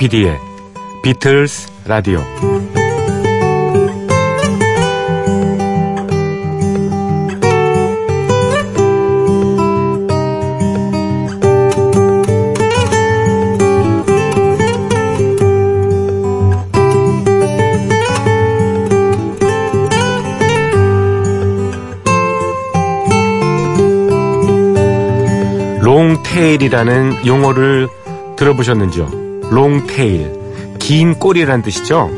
조피디의 비틀스 라디오 롱테일이라는 용어를 들어보셨는지요? 롱테일. 긴 꼬리란 뜻이죠?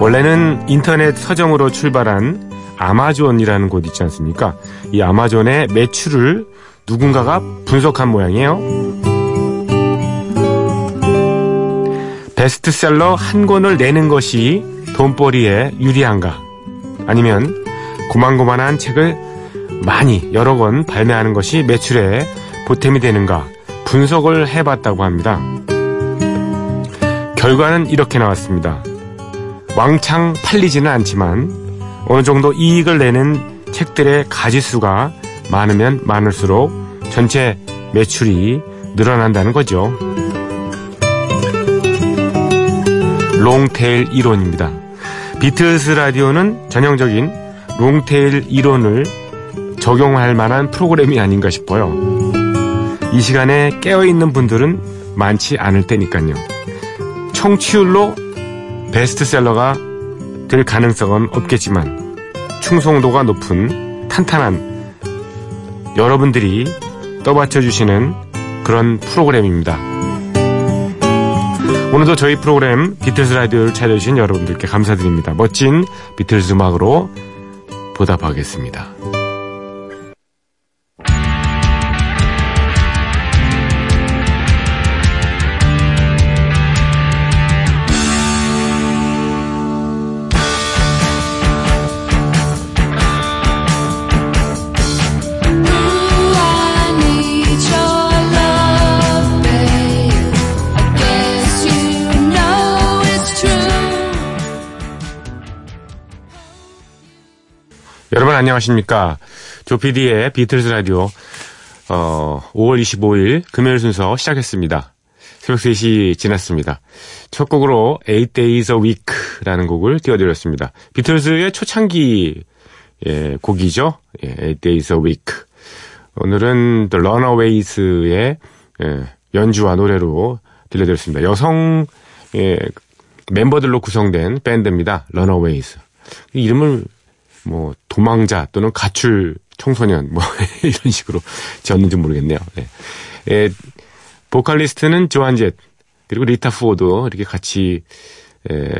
원래는 인터넷 서점으로 출발한 아마존이라는 곳 있지 않습니까? 이 아마존의 매출을 누군가가 분석한 모양이에요. 베스트셀러 한 권을 내는 것이 돈벌이에 유리한가? 아니면 고만고만한 책을 많이 여러 권 발매하는 것이 매출에 보탬이 되는가 분석을 해봤다고 합니다. 결과는 이렇게 나왔습니다. 왕창 팔리지는 않지만 어느 정도 이익을 내는 책들의 가지수가 많으면 많을수록 전체 매출이 늘어난다는 거죠. 롱테일 이론입니다. 비틀스 라디오는 전형적인 롱테일 이론을 적용할 만한 프로그램이 아닌가 싶어요. 이 시간에 깨어있는 분들은 많지 않을 테니까요. 청취율로 베스트셀러가 될 가능성은 없겠지만 충성도가 높은 탄탄한 여러분들이 떠받쳐주시는 그런 프로그램입니다. 오늘도 저희 프로그램 비틀스 라디오를 찾아주신 여러분들께 감사드립니다. 멋진 비틀스 음악으로 보답하겠습니다. 안녕하십니까. 조피디의 비틀스 라디오, 어, 5월 25일 금요일 순서 시작했습니다. 새벽 3시 지났습니다. 첫 곡으로 Eight Days a Week라는 곡을 띄워드렸습니다. 비틀스의 초창기, 예, 곡이죠. 예, Eight Days a Week. 오늘은 The Runaways의, 예, 연주와 노래로 들려드렸습니다. 여성, 예, 멤버들로 구성된 밴드입니다. Runaways. 이름을 뭐 도망자 또는 가출 청소년 뭐 이런 식으로 지었는지 모르겠네요. 네. 예, 보컬리스트는 조안 젯 그리고 리타 포드도 이렇게 같이 예,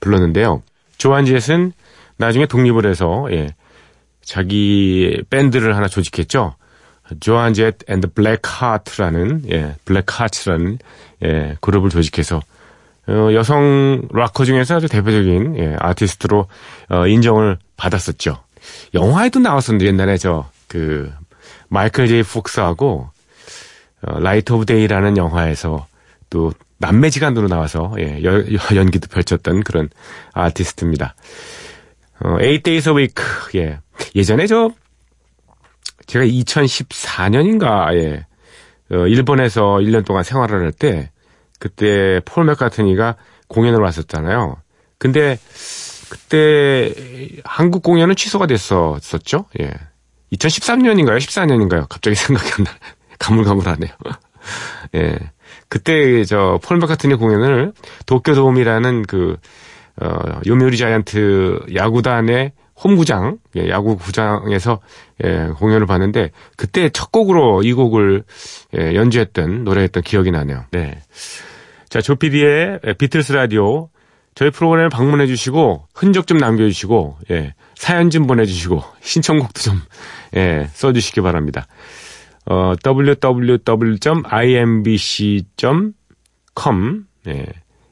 불렀는데요. 조안 젯은 나중에 독립을 해서 예, 자기 밴드를 하나 조직했죠. 조안 젯 앤드 블랙 하트라는 예, 블랙 하트라는 예, 그룹을 조직해서 어, 여성 락커 중에서 아주 대표적인 예, 아티스트로 어, 인정을 받았었죠. 영화에도 나왔었는데 옛날에 저 그 마이클 제이 폭스하고 어, Light of Day라는 영화에서 또 남매지간으로 나와서 예, 여, 연기도 펼쳤던 그런 아티스트입니다. 어, Eight Days a Week 예 예전에 저 제가 2014년인가 예 어, 일본에서 1년 동안 생활을 할 때 그때 폴 맥카트니가 공연을 왔었잖아요. 근데 그때 한국 공연은 취소가 됐었었죠. 예. 2013년인가요? 14년인가요? 갑자기 생각이 안 나. 가물가물하네요. 예. 그때 저 폴 맥카트니 공연을 도쿄돔이라는 그 어, 요미우리 자이언트 야구단의 홈구장, 예, 야구 구장에서 예, 공연을 봤는데 그때 첫 곡으로 이 곡을 예, 연주했던 노래했던 기억이 나네요. 네. 자, 조피디의 비틀스 라디오 저희 프로그램을 방문해 주시고 흔적 좀 남겨 주시고 예, 사연 좀 보내 주시고 신청곡도 좀 예, 써 주시기 바랍니다. 어, www.imbc.com 예,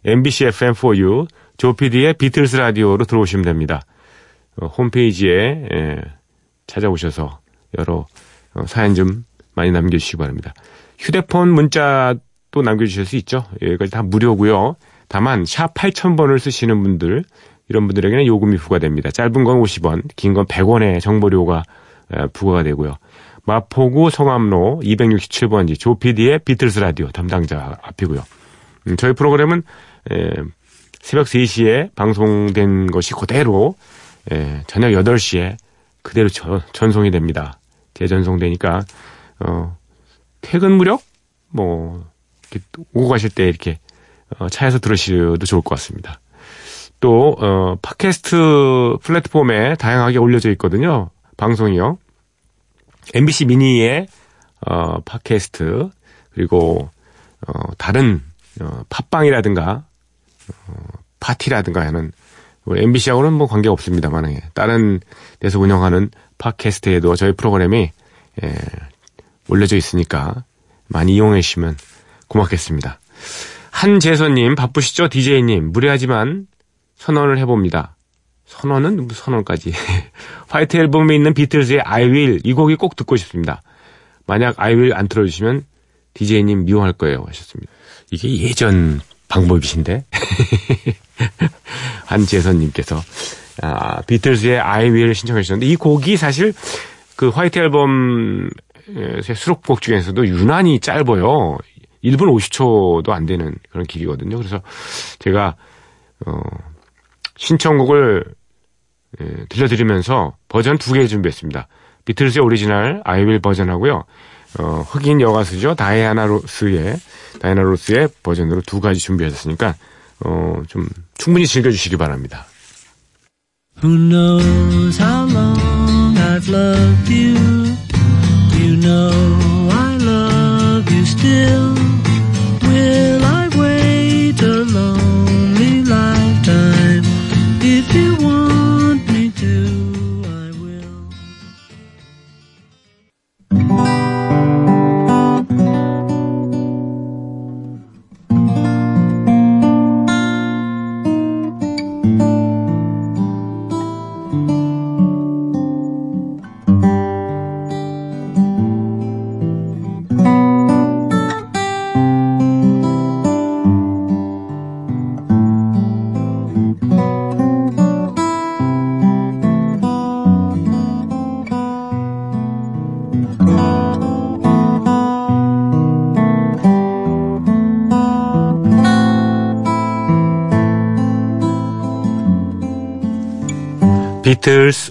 MBC FM4U 조피디의 비틀스 라디오로 들어오시면 됩니다. 어, 홈페이지에 예, 찾아오셔서 여러 어, 사연 좀 많이 남겨주시기 바랍니다. 휴대폰 문자도 남겨주실 수 있죠. 예, 여기까지 다 무료고요. 다만 샵 8000번을 쓰시는 분들 이런 분들에게는 요금이 부과됩니다. 짧은 건 50원, 긴 건 100원의 정보료가 부과가 되고요. 마포구 성암로 267번지 조피디의 비틀스 라디오 담당자 앞이고요. 음, 저희 프로그램은 에, 새벽 3시에 방송된 것이 그대로 에, 저녁 8시에 그대로 저, 전송이 됩니다. 재전송되니까 어, 퇴근 무렵 뭐 이렇게 오고 가실 때 이렇게 어, 차에서 들으셔도 좋을 것 같습니다. 또 어, 팟캐스트 플랫폼에 다양하게 올려져 있거든요. 방송이요. MBC 미니의 어, 팟캐스트 그리고 어, 다른 어, 팟빵이라든가 어, 파티라든가 하는 MBC하고는 뭐 관계 없습니다만 예. 다른 데서 운영하는 팟캐스트에도 저희 프로그램이 예, 올려져 있으니까 많이 이용해 주시면 고맙겠습니다. 한재선님 바쁘시죠? DJ님 무례하지만 선언을 해봅니다. 선언은 선언까지. 화이트 앨범에 있는 비틀즈의 I Will 이 곡이 꼭 듣고 싶습니다. 만약 I Will 안 틀어주시면 DJ님 미워할 거예요 하셨습니다. 이게 예전 방법이신데 한재선님께서 아, 비틀즈의 I Will 신청해 주셨는데 이 곡이 사실 그 화이트 앨범 수록곡 중에서도 유난히 짧아요. 1분 50초도 안 되는 그런 길이거든요. 그래서 제가 어, 신청곡을 예, 들려드리면서 버전 두 개 준비했습니다. 비틀즈의 오리지널 I Will 버전하고요. 어, 흑인 여가수죠. 다이아나 로스의 다이아나 로스의 버전으로 두 가지 준비했으니까 어, 좀 충분히 즐겨주시기 바랍니다. Who knows how long I've loved you? You know I love you still.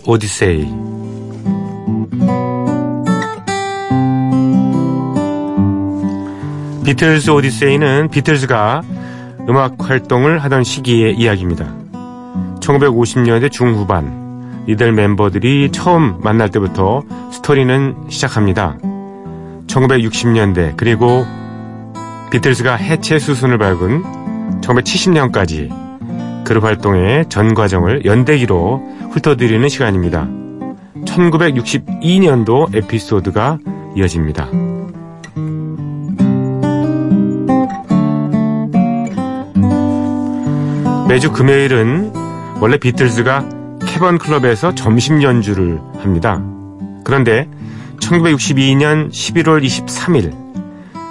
오디세이 비틀스 오디세이는 비틀즈가 음악 활동을 하던 시기의 이야기입니다. 1950년대 중후반 이들 멤버들이 처음 만날 때부터 스토리는 시작합니다. 1960년대 그리고 비틀즈가 해체 수순을 밟은 1970년까지 그룹 활동의 전 과정을 연대기로 훑어드리는 시간입니다. 1962년도 에피소드가 이어집니다. 매주 금요일은 원래 비틀즈가 캐번 클럽에서 점심 연주를 합니다. 그런데 1962년 11월 23일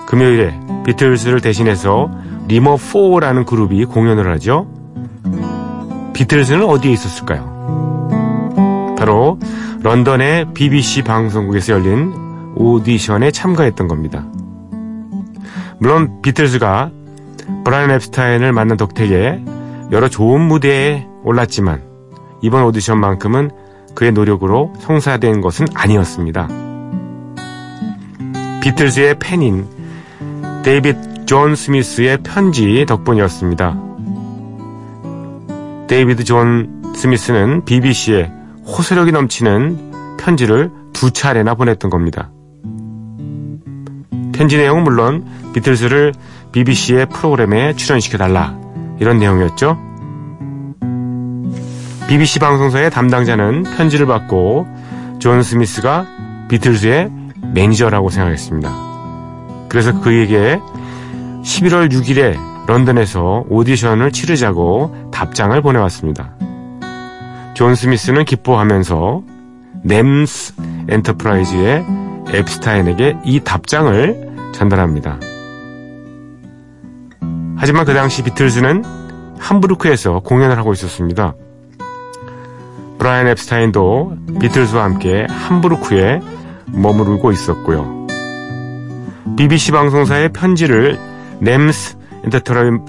금요일에 비틀즈를 대신해서 리머 4라는 그룹이 공연을 하죠. 비틀즈는 어디에 있었을까요? 바로 런던의 BBC 방송국에서 열린 오디션에 참가했던 겁니다. 물론 비틀즈가 브라이언 앱스타인을 만난 덕택에 여러 좋은 무대에 올랐지만 이번 오디션만큼은 그의 노력으로 성사된 것은 아니었습니다. 비틀즈의 팬인 데이빗 존 스미스의 편지 덕분이었습니다. 데이비드 존 스미스는 BBC에 호소력이 넘치는 편지를 두 차례나 보냈던 겁니다. 편지 내용은 물론 비틀즈를 BBC의 프로그램에 출연시켜달라 이런 내용이었죠. BBC 방송사의 담당자는 편지를 받고 존 스미스가 비틀즈의 매니저라고 생각했습니다. 그래서 그에게 11월 6일에 런던에서 오디션을 치르자고 답장을 보내왔습니다. 존 스미스는 기뻐하면서 NEMS Enterprises의 엡스타인에게 이 답장을 전달합니다. 하지만 그 당시 비틀즈는 함부르크에서 공연을 하고 있었습니다. 브라이언 엡스타인도 비틀즈와 함께 함부르크에 머무르고 있었고요. BBC 방송사의 편지를 NEMS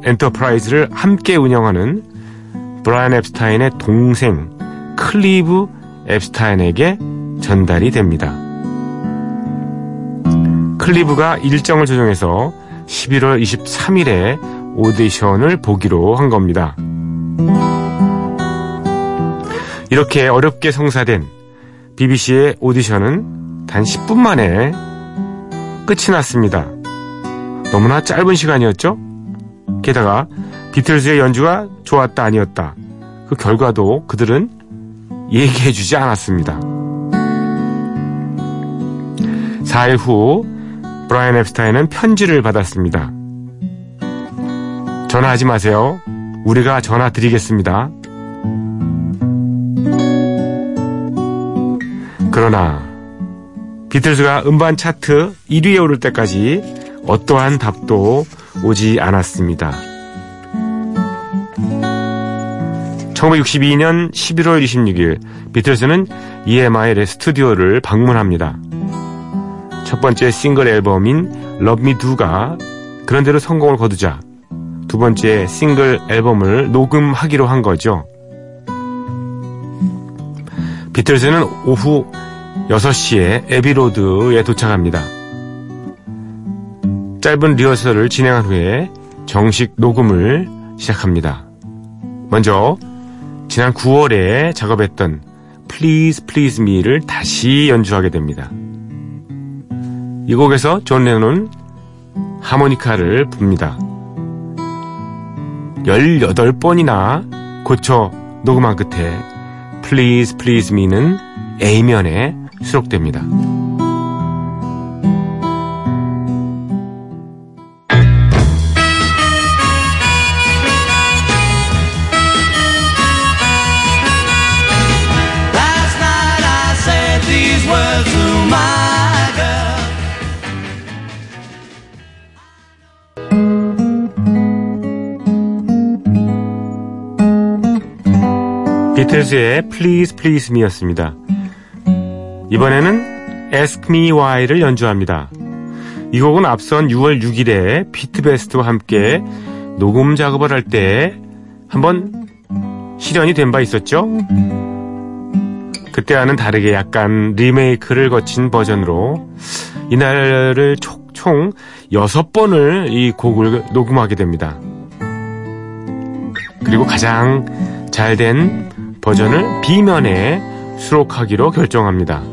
Enterprises를 함께 운영하는 브라이언 엡스타인의 동생 클라이브 엡스타인에게 전달이 됩니다. 클라이브가 일정을 조정해서 11월 23일에 오디션을 보기로 한 겁니다. 이렇게 어렵게 성사된 BBC의 오디션은 단 10분 만에 끝이 났습니다. 너무나 짧은 시간이었죠? 게다가 비틀즈의 연주가 좋았다 아니었다. 그 결과도 그들은 얘기해 주지 않았습니다. 4일 후 브라이언 앱스타인은 편지를 받았습니다. 전화하지 마세요. 우리가 전화 드리겠습니다. 그러나 비틀즈가 음반 차트 1위에 오를 때까지 어떠한 답도 오지 않았습니다. 1962년 11월 26일 비틀즈는 EMI의 스튜디오를 방문합니다. 첫 번째 싱글 앨범인 Love Me Do가 그런대로 성공을 거두자 두 번째 싱글 앨범을 녹음하기로 한 거죠. 비틀즈는 오후 6시에 에비로드에 도착합니다. 짧은 리허설을 진행한 후에 정식 녹음을 시작합니다. 먼저 지난 9월에 작업했던 Please Please Me를 다시 연주하게 됩니다. 이 곡에서 존 레논은 하모니카를 붑니다. 18번이나 고쳐 녹음한 끝에 Please Please Me는 A면에 수록됩니다. 비틀즈의 Please Please Me였습니다. 이번에는 Ask Me Why를 연주합니다. 이 곡은 앞선 6월 6일에 피트베스트와 함께 녹음 작업을 할 때 한번 실현이 된 바 있었죠? 그때와는 다르게 약간 리메이크를 거친 버전으로 이날을 총 6번을 이 곡을 녹음하게 됩니다. 그리고 가장 잘 된 버전을 B면에 수록하기로 결정합니다.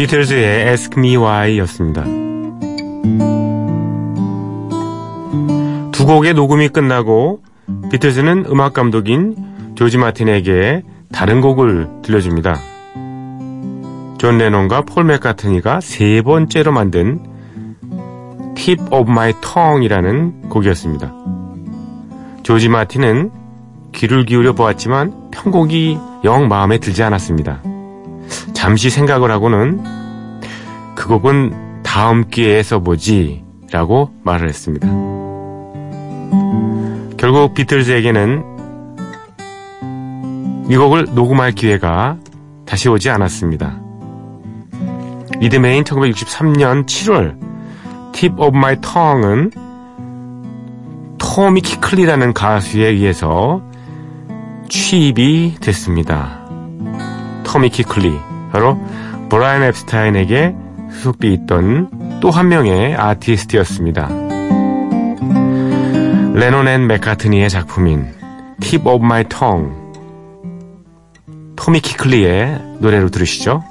비틀즈의 Ask Me Why였습니다. 두 곡의 녹음이 끝나고 비틀즈는 음악 감독인 조지 마틴에게 다른 곡을 들려줍니다. 존 레논과 폴 맥카트니가 세 번째로 만든 Tip of My Tongue이라는 곡이었습니다. 조지 마틴은 귀를 기울여 보았지만 편곡이 영 마음에 들지 않았습니다. 잠시 생각을 하고는 그 곡은 다음 기회에 써보지 라고 말을 했습니다. 결국 비틀즈에게는 이 곡을 녹음할 기회가 다시 오지 않았습니다. 리드메인 1963년 7월 Tip of My Tongue은 토미 키클리라는 가수에 의해서 취입이 됐습니다. 토미 키클리 바로 브라이언 엡스타인에게 소속돼 있던 또 한 명의 아티스트였습니다. 레논 and 맥카트니의 작품인 Tip of My Tongue 토미 키클리의 노래로 들으시죠.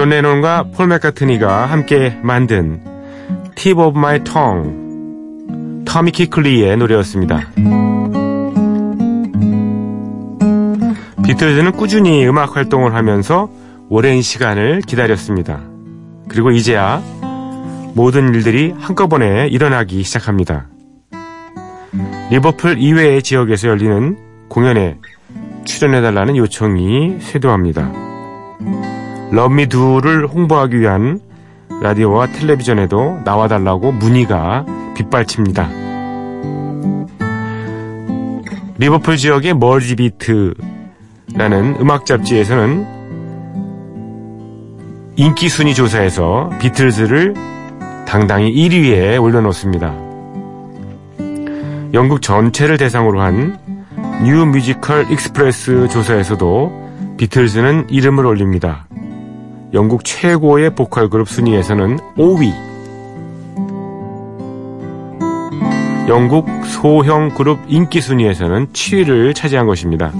레논과 폴 맥카트니가 함께 만든 Tip of My Tongue 터미 키클리의 노래였습니다. 비틀즈는 꾸준히 음악 활동을 하면서 오랜 시간을 기다렸습니다. 그리고 이제야 모든 일들이 한꺼번에 일어나기 시작합니다. 리버풀 이외의 지역에서 열리는 공연에 출연해달라는 요청이 쇄도합니다. 러미두를 홍보하기 위한 라디오와 텔레비전에도 나와달라고 문의가 빗발칩니다. 리버풀 지역의 멀지비트라는 음악 잡지에서는 인기 순위 조사에서 비틀즈를 당당히 1위에 올려놓습니다. 영국 전체를 대상으로 한 New Musical Express 조사에서도 비틀즈는 이름을 올립니다. 영국 최고의 보컬 그룹 순위에서는 5위. 영국 소형 그룹 인기 순위에서는 7위를 차지한 것입니다.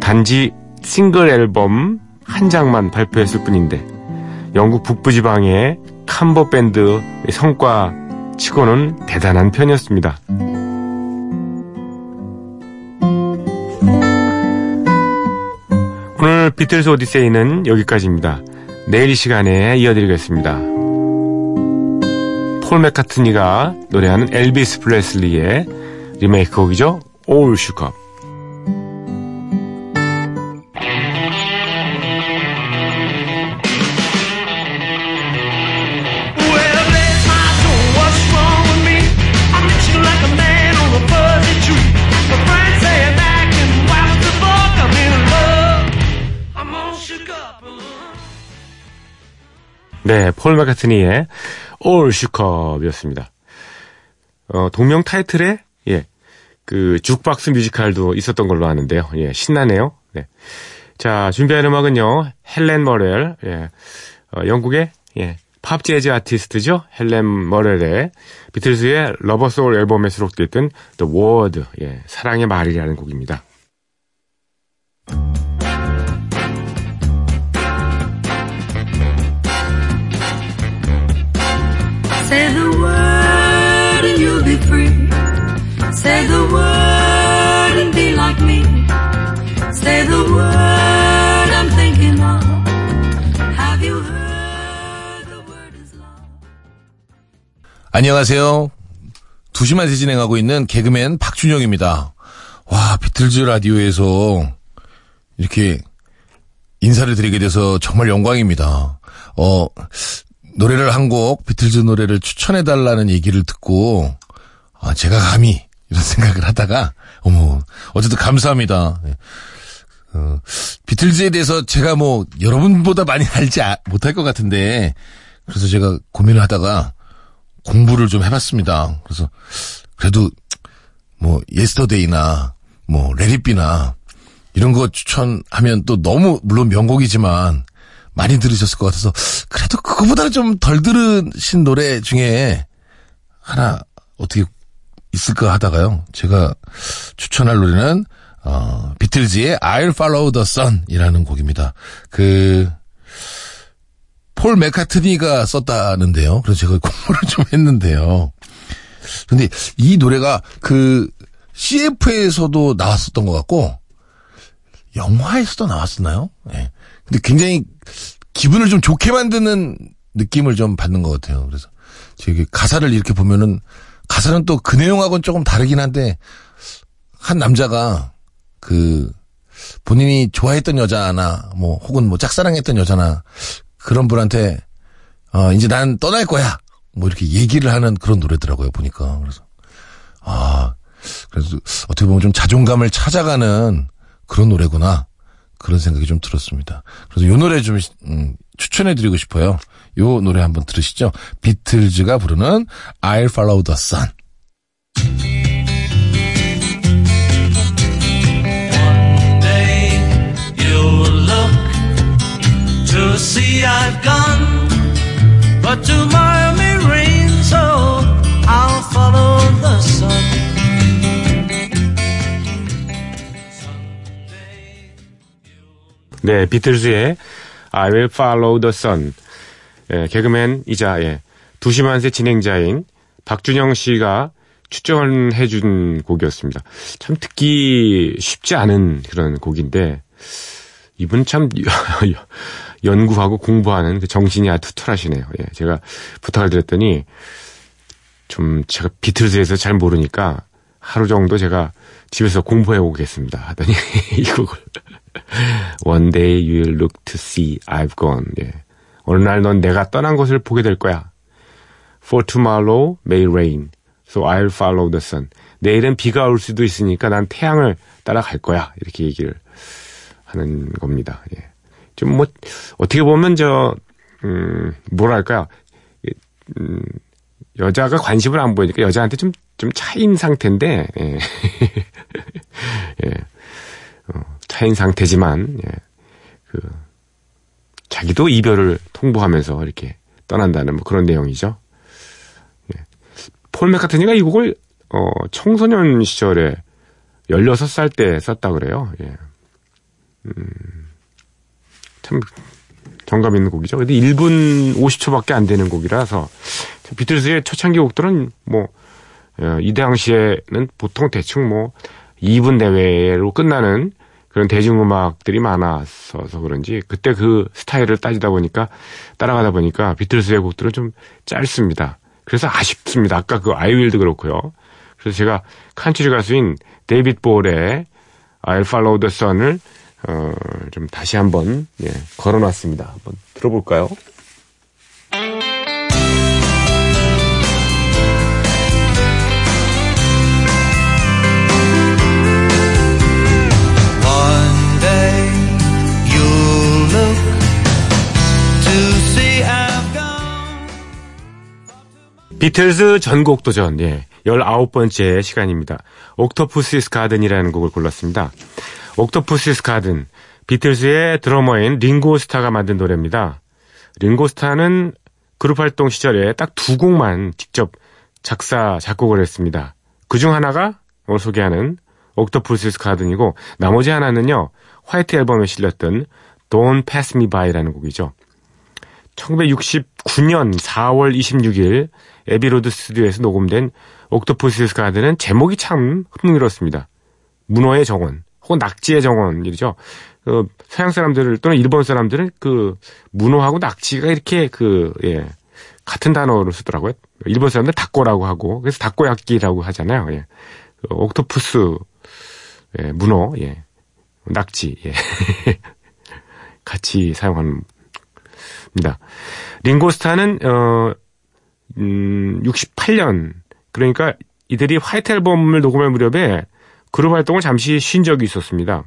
단지 싱글 앨범 한 장만 발표했을 뿐인데 영국 북부 지방의 콤보 밴드의 성과 치고는 대단한 편이었습니다. 오늘 비틀스 오디세이는 여기까지입니다. 내일 이 시간에 이어드리겠습니다. 폴 맥카트니가 노래하는 엘비스 프레슬리의 리메이크 곡이죠. All Shook Up. 네, 폴 마카트니의 All Shook Up이었습니다. 어, 동명 타이틀에, 예, 그, 주크박스 뮤지컬도 있었던 걸로 아는데요. 예, 신나네요. 네. 자, 준비한 음악은요, 헬렌 메릴, 예, 어, 영국의, 예, 팝 재즈 아티스트죠. 헬렌 메릴의 비틀즈의 Rubber Soul 앨범에 수록되어 있던 The Word, 예, 사랑의 말이라는 곡입니다. Say the word and you'll be free. Say the word and be like me. Say the word I'm thinking of. Have you heard the word is love? 안녕하세요. 2시만 진행하고 있는 개그맨 박준영입니다. 와, 비틀즈 라디오에서 이렇게 인사를 드리게 돼서 정말 영광입니다. 어, 노래를 한 곡, 비틀즈 노래를 추천해 달라는 얘기를 듣고, 아, 제가 감히 이런 생각을 하다가, 어머, 어쨌든 감사합니다. 예. 어, 비틀즈에 대해서 제가 뭐, 여러분보다 많이 알지 아- 못할 것 같은데, 그래서 제가 고민을 하다가, 공부를 좀 해봤습니다. 그래서 그래도 뭐 Yesterday나 뭐 Let It Be나 이런 거 추천하면 또 너무 물론 명곡이지만 많이 들으셨을 것 같아서 그래도 그거보다는 좀 덜 들으신 노래 중에 하나 어떻게 있을까 하다가요. 제가 추천할 노래는 어, 비틀즈의 I'll Follow the Sun이라는 곡입니다. 그폴 맥카트니가 썼다는데요. 그래서 제가 공부를 좀 했는데요. 근데 이 노래가 그 CF에서도 나왔었던 것 같고 영화에서도 나왔었나요? 예. 근데 굉장히 기분을 좀 좋게 만드는 느낌을 좀 받는 것 같아요. 그래서 제가 가사를 이렇게 보면은 가사는 또 그 내용하고는 조금 다르긴 한데 한 남자가 그 본인이 좋아했던 여자나 뭐 혹은 뭐 짝사랑했던 여자나 그런 분한테 어 이제 난 떠날 거야. 뭐 이렇게 얘기를 하는 그런 노래더라고요 보니까. 그래서 아 그래서 어떻게 보면 좀 자존감을 찾아가는 그런 노래구나 그런 생각이 좀 들었습니다. 그래서 요 노래 좀 음, 추천해드리고 싶어요. 요 노래 한번 들으시죠. 비틀즈가 부르는 I'll follow the sun. 네, 비틀즈의 I will follow the sun. 예, 개그맨이자 예, 두시만세 진행자인 박준영 씨가 추천해 준 곡이었습니다. 참 듣기 쉽지 않은 그런 곡인데 이분 참 연구하고 공부하는 그 정신이 아주 투철하시네요. 예, 제가 부탁을 드렸더니 좀 제가 비틀즈에서 잘 모르니까 하루 정도 제가 집에서 공부해 오겠습니다. 하더니 이 곡을 One day you'll look to see I've gone. 예. 어느 날 넌 내가 떠난 것을 보게 될 거야. For tomorrow may rain. So I'll follow the sun. 내일은 비가 올 수도 있으니까 난 태양을 따라갈 거야. 이렇게 얘기를 하는 겁니다. 예. 좀 뭐, 어떻게 보면 저, 음, 뭐랄까요. 음, 여자가 관심을 안 보이니까 여자한테 좀, 좀 차인 상태인데, 예. 예. 어, 차인 상태지만, 예. 그, 자기도 이별을 통보하면서 이렇게 떠난다는 뭐 그런 내용이죠. 예. 폴 맥카트니가 이 곡을, 어, 청소년 시절에 16살 때 썼다 그래요. 예. 음, 참, 정감 있는 곡이죠. 근데 1분 50초밖에 안 되는 곡이라서 비틀즈의 초창기 곡들은 뭐, 어, 이 당시에는 보통 대충 뭐 2분 내외로 끝나는 그런 대중음악들이 많았어서 그런지 그때 그 스타일을 따지다 보니까 따라가다 보니까 비틀즈의 곡들은 좀 짧습니다. 그래서 아쉽습니다. 아까 그 아이윌도 그렇고요. 그래서 제가 칸츄리 가수인 데이빗 볼의 I'll Follow the Sun을 어, 좀 다시 한번 예, 걸어놨습니다. 한번 들어볼까요? 비틀즈 전곡 도전, 예. 19번째 시간입니다. Octopus's Garden이라는 곡을 골랐습니다. Octopus's Garden, 비틀즈의 드러머인 링고스타가 만든 노래입니다. 링고스타는 그룹 활동 시절에 딱 두 곡만 직접 작사, 작곡을 했습니다. 그 중 하나가 오늘 소개하는 Octopus's Garden이고, 나머지 하나는요, White 앨범에 실렸던 Don't Pass Me By라는 곡이죠. 1969년 4월 26일 Abbey Road 스튜디오에서 녹음된 Octopus's Garden은 제목이 참 흥미롭습니다. 문어의 정원 혹은 낙지의 정원이죠. 그 서양 사람들 또는 일본 사람들은 그 문어하고 낙지가 이렇게 그 예, 같은 단어로 쓰더라고요. 일본 사람들 たこ라고 하고 그래서 타코야끼라고 하잖아요. 예. 그 octopus 예, 문어 예. 낙지 예. 같이 사용하는 입니다. 링고스타는 어 음, 68년 그러니까 이들이 화이트 앨범을 녹음할 무렵에 그룹 활동을 잠시 쉰 적이 있었습니다.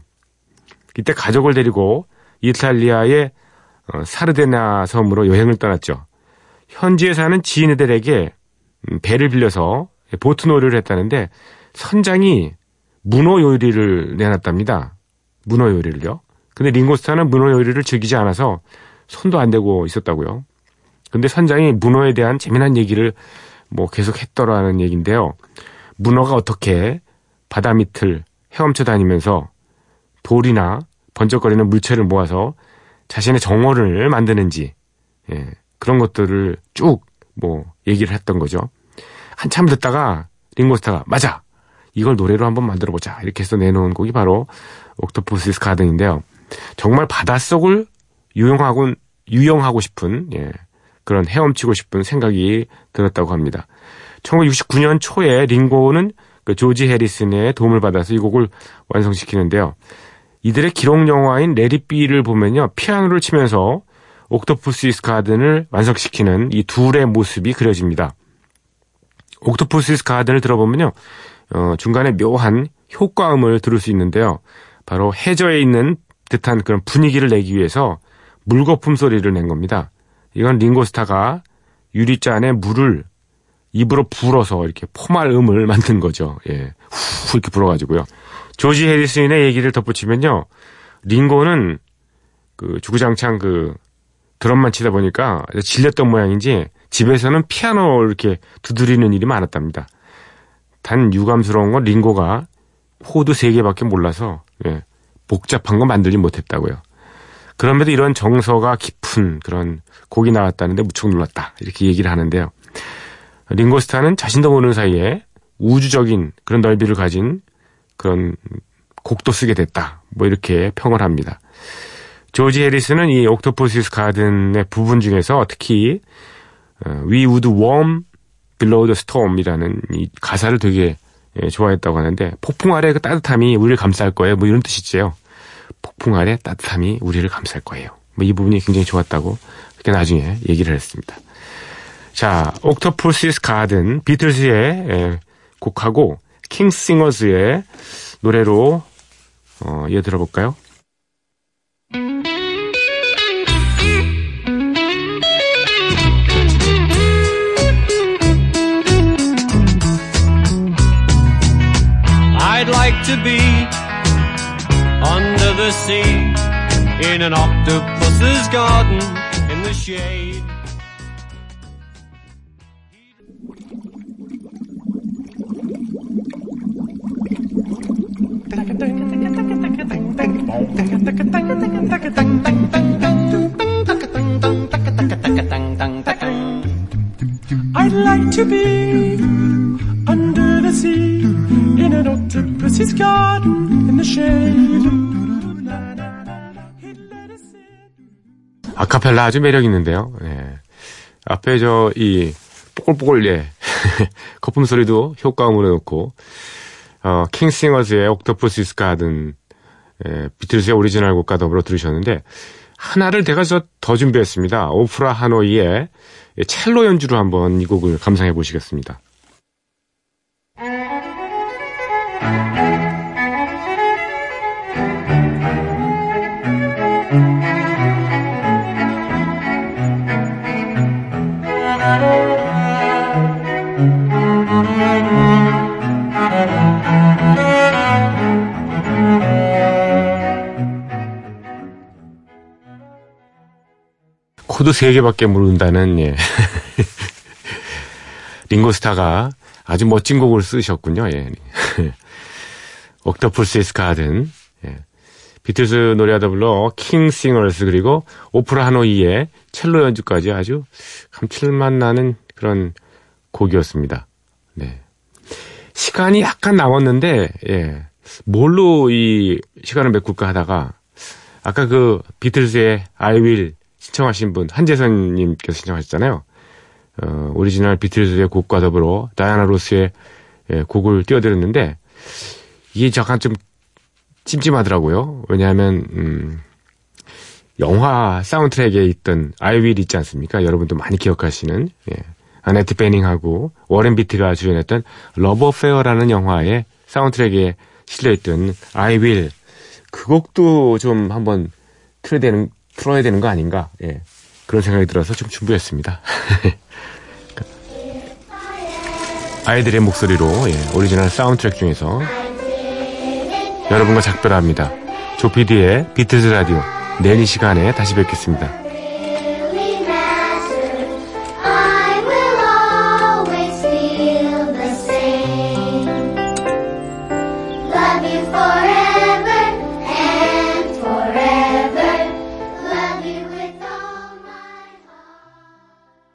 이때 가족을 데리고 이탈리아의 어, 사르데나 섬으로 여행을 떠났죠. 현지에 사는 지인들에게 음, 배를 빌려서 보트 놀이를 했다는데 선장이 문어 요리를 내놨답니다. 문어 요리를요. 근데 링고스타는 문어 요리를 즐기지 않아서 손도 안 대고 있었다고요. 근데 선장이 문어에 대한 재미난 얘기를 뭐 계속 했더라는 얘기인데요. 문어가 어떻게 바다 밑을 헤엄쳐 다니면서 돌이나 번쩍거리는 물체를 모아서 자신의 정원을 만드는지 예, 그런 것들을 쭉 뭐 얘기를 했던 거죠. 한참 듣다가 링고스타가 맞아 이걸 노래로 한번 만들어 보자 이렇게 해서 내놓은 곡이 바로 Octopus's Garden인데요. 정말 바닷속을 유영하고 유영하고 싶은 예, 그런 헤엄치고 싶은 생각이 들었다고 합니다. 1969년 초에 링고는 그 조지 해리슨의 도움을 받아서 이 곡을 완성시키는데요. 이들의 기록 영화인 Let It Be를 보면요. 피아노를 치면서 Octopus's Garden을 완성시키는 이 둘의 모습이 그려집니다. 옥토푸시스 가든을 들어보면요. 어, 중간에 묘한 효과음을 들을 수 있는데요. 바로 해저에 있는 듯한 그런 분위기를 내기 위해서 물거품 소리를 낸 겁니다. 이건 링고스타가 유리잔에 물을 입으로 불어서 이렇게 포말 음을 만든 거죠. 예. 후 이렇게 불어가지고요. 조지 해리슨의 얘기를 덧붙이면요. 링고는 그 주구장창 그 드럼만 치다 보니까 질렸던 모양인지 집에서는 피아노 이렇게 두드리는 일이 많았답니다. 단 유감스러운 건 링고가 코드 3개밖에 몰라서 예, 복잡한 거 만들지 못했다고요. 그럼에도 이런 정서가 깊은 그런 곡이 나왔다는데 무척 놀랐다. 이렇게 얘기를 하는데요. 링고스타는 자신도 모르는 사이에 우주적인 그런 넓이를 가진 그런 곡도 쓰게 됐다. 뭐 이렇게 평을 합니다. 조지 해리슨은 이 Octopus's Garden의 부분 중에서 특히 어, We would be warm below the storm이라는 이 가사를 되게 예, 좋아했다고 하는데 폭풍 아래 그 따뜻함이 우리를 감쌀 거예요. 뭐 이런 뜻이지요. 폭풍 아래 따뜻함이 우리를 감쌀 거예요. 뭐 이 부분이 굉장히 좋았다고 그렇게 나중에 얘기를 했습니다. 자, Octopus's Garden 비틀즈의 예, 곡하고 King's Singers의 노래로 어, 이어 들어볼까요? The sea in an octopus's garden in the shade. I'd like to be 아카펠라 아주 매력 있는데요. 예. 앞에 저 이 뽀글뽀글 예 거품 소리도 효과음으로 넣고 어 킹싱어즈의 Octopus's Garden 예, 비틀즈의 오리지널 곡과 더불어 들으셨는데 하나를 제가 더 준비했습니다. 오프라 하노이의 첼로 연주로 한번 이 곡을 감상해 보시겠습니다. 코드 3개밖에 모른다는 예. 링고스타가 아주 멋진 곡을 쓰셨군요. 예. Octopus's Garden 예. 비틀스 노래와 더불어 킹싱어스 그리고 오프라 하노이의 첼로 연주까지 아주 감칠맛 나는 그런 곡이었습니다. 네. 시간이 약간 남았는데 예. 뭘로 이 시간을 메꿀까 하다가 아까 그 비틀스의 I Will 신청하신 분 한재선님께서 신청하셨잖아요. 어, 오리지널 비틀즈의 곡과 더불어 다이아나 로스의 예, 곡을 띄워드렸는데 이게 잠깐 좀 찜찜하더라고요. 왜냐하면 음, 영화 사운드트랙에 있던 I Will 있지 않습니까? 여러분도 많이 기억하시는 예. 아네트 베닝하고 워렌 비티가 주연했던 Love Affair라는 영화의 사운드트랙에 실려있던 I Will 그 곡도 좀 한번 틀어야 되는 풀어야 되는 거 아닌가 예. 그런 생각이 들어서 좀 준비했습니다. 아이들의 목소리로 예, 오리지널 사운드트랙 중에서 여러분과 작별합니다. 조피디의 비틀즈 라디오 내일 이 시간에 다시 뵙겠습니다.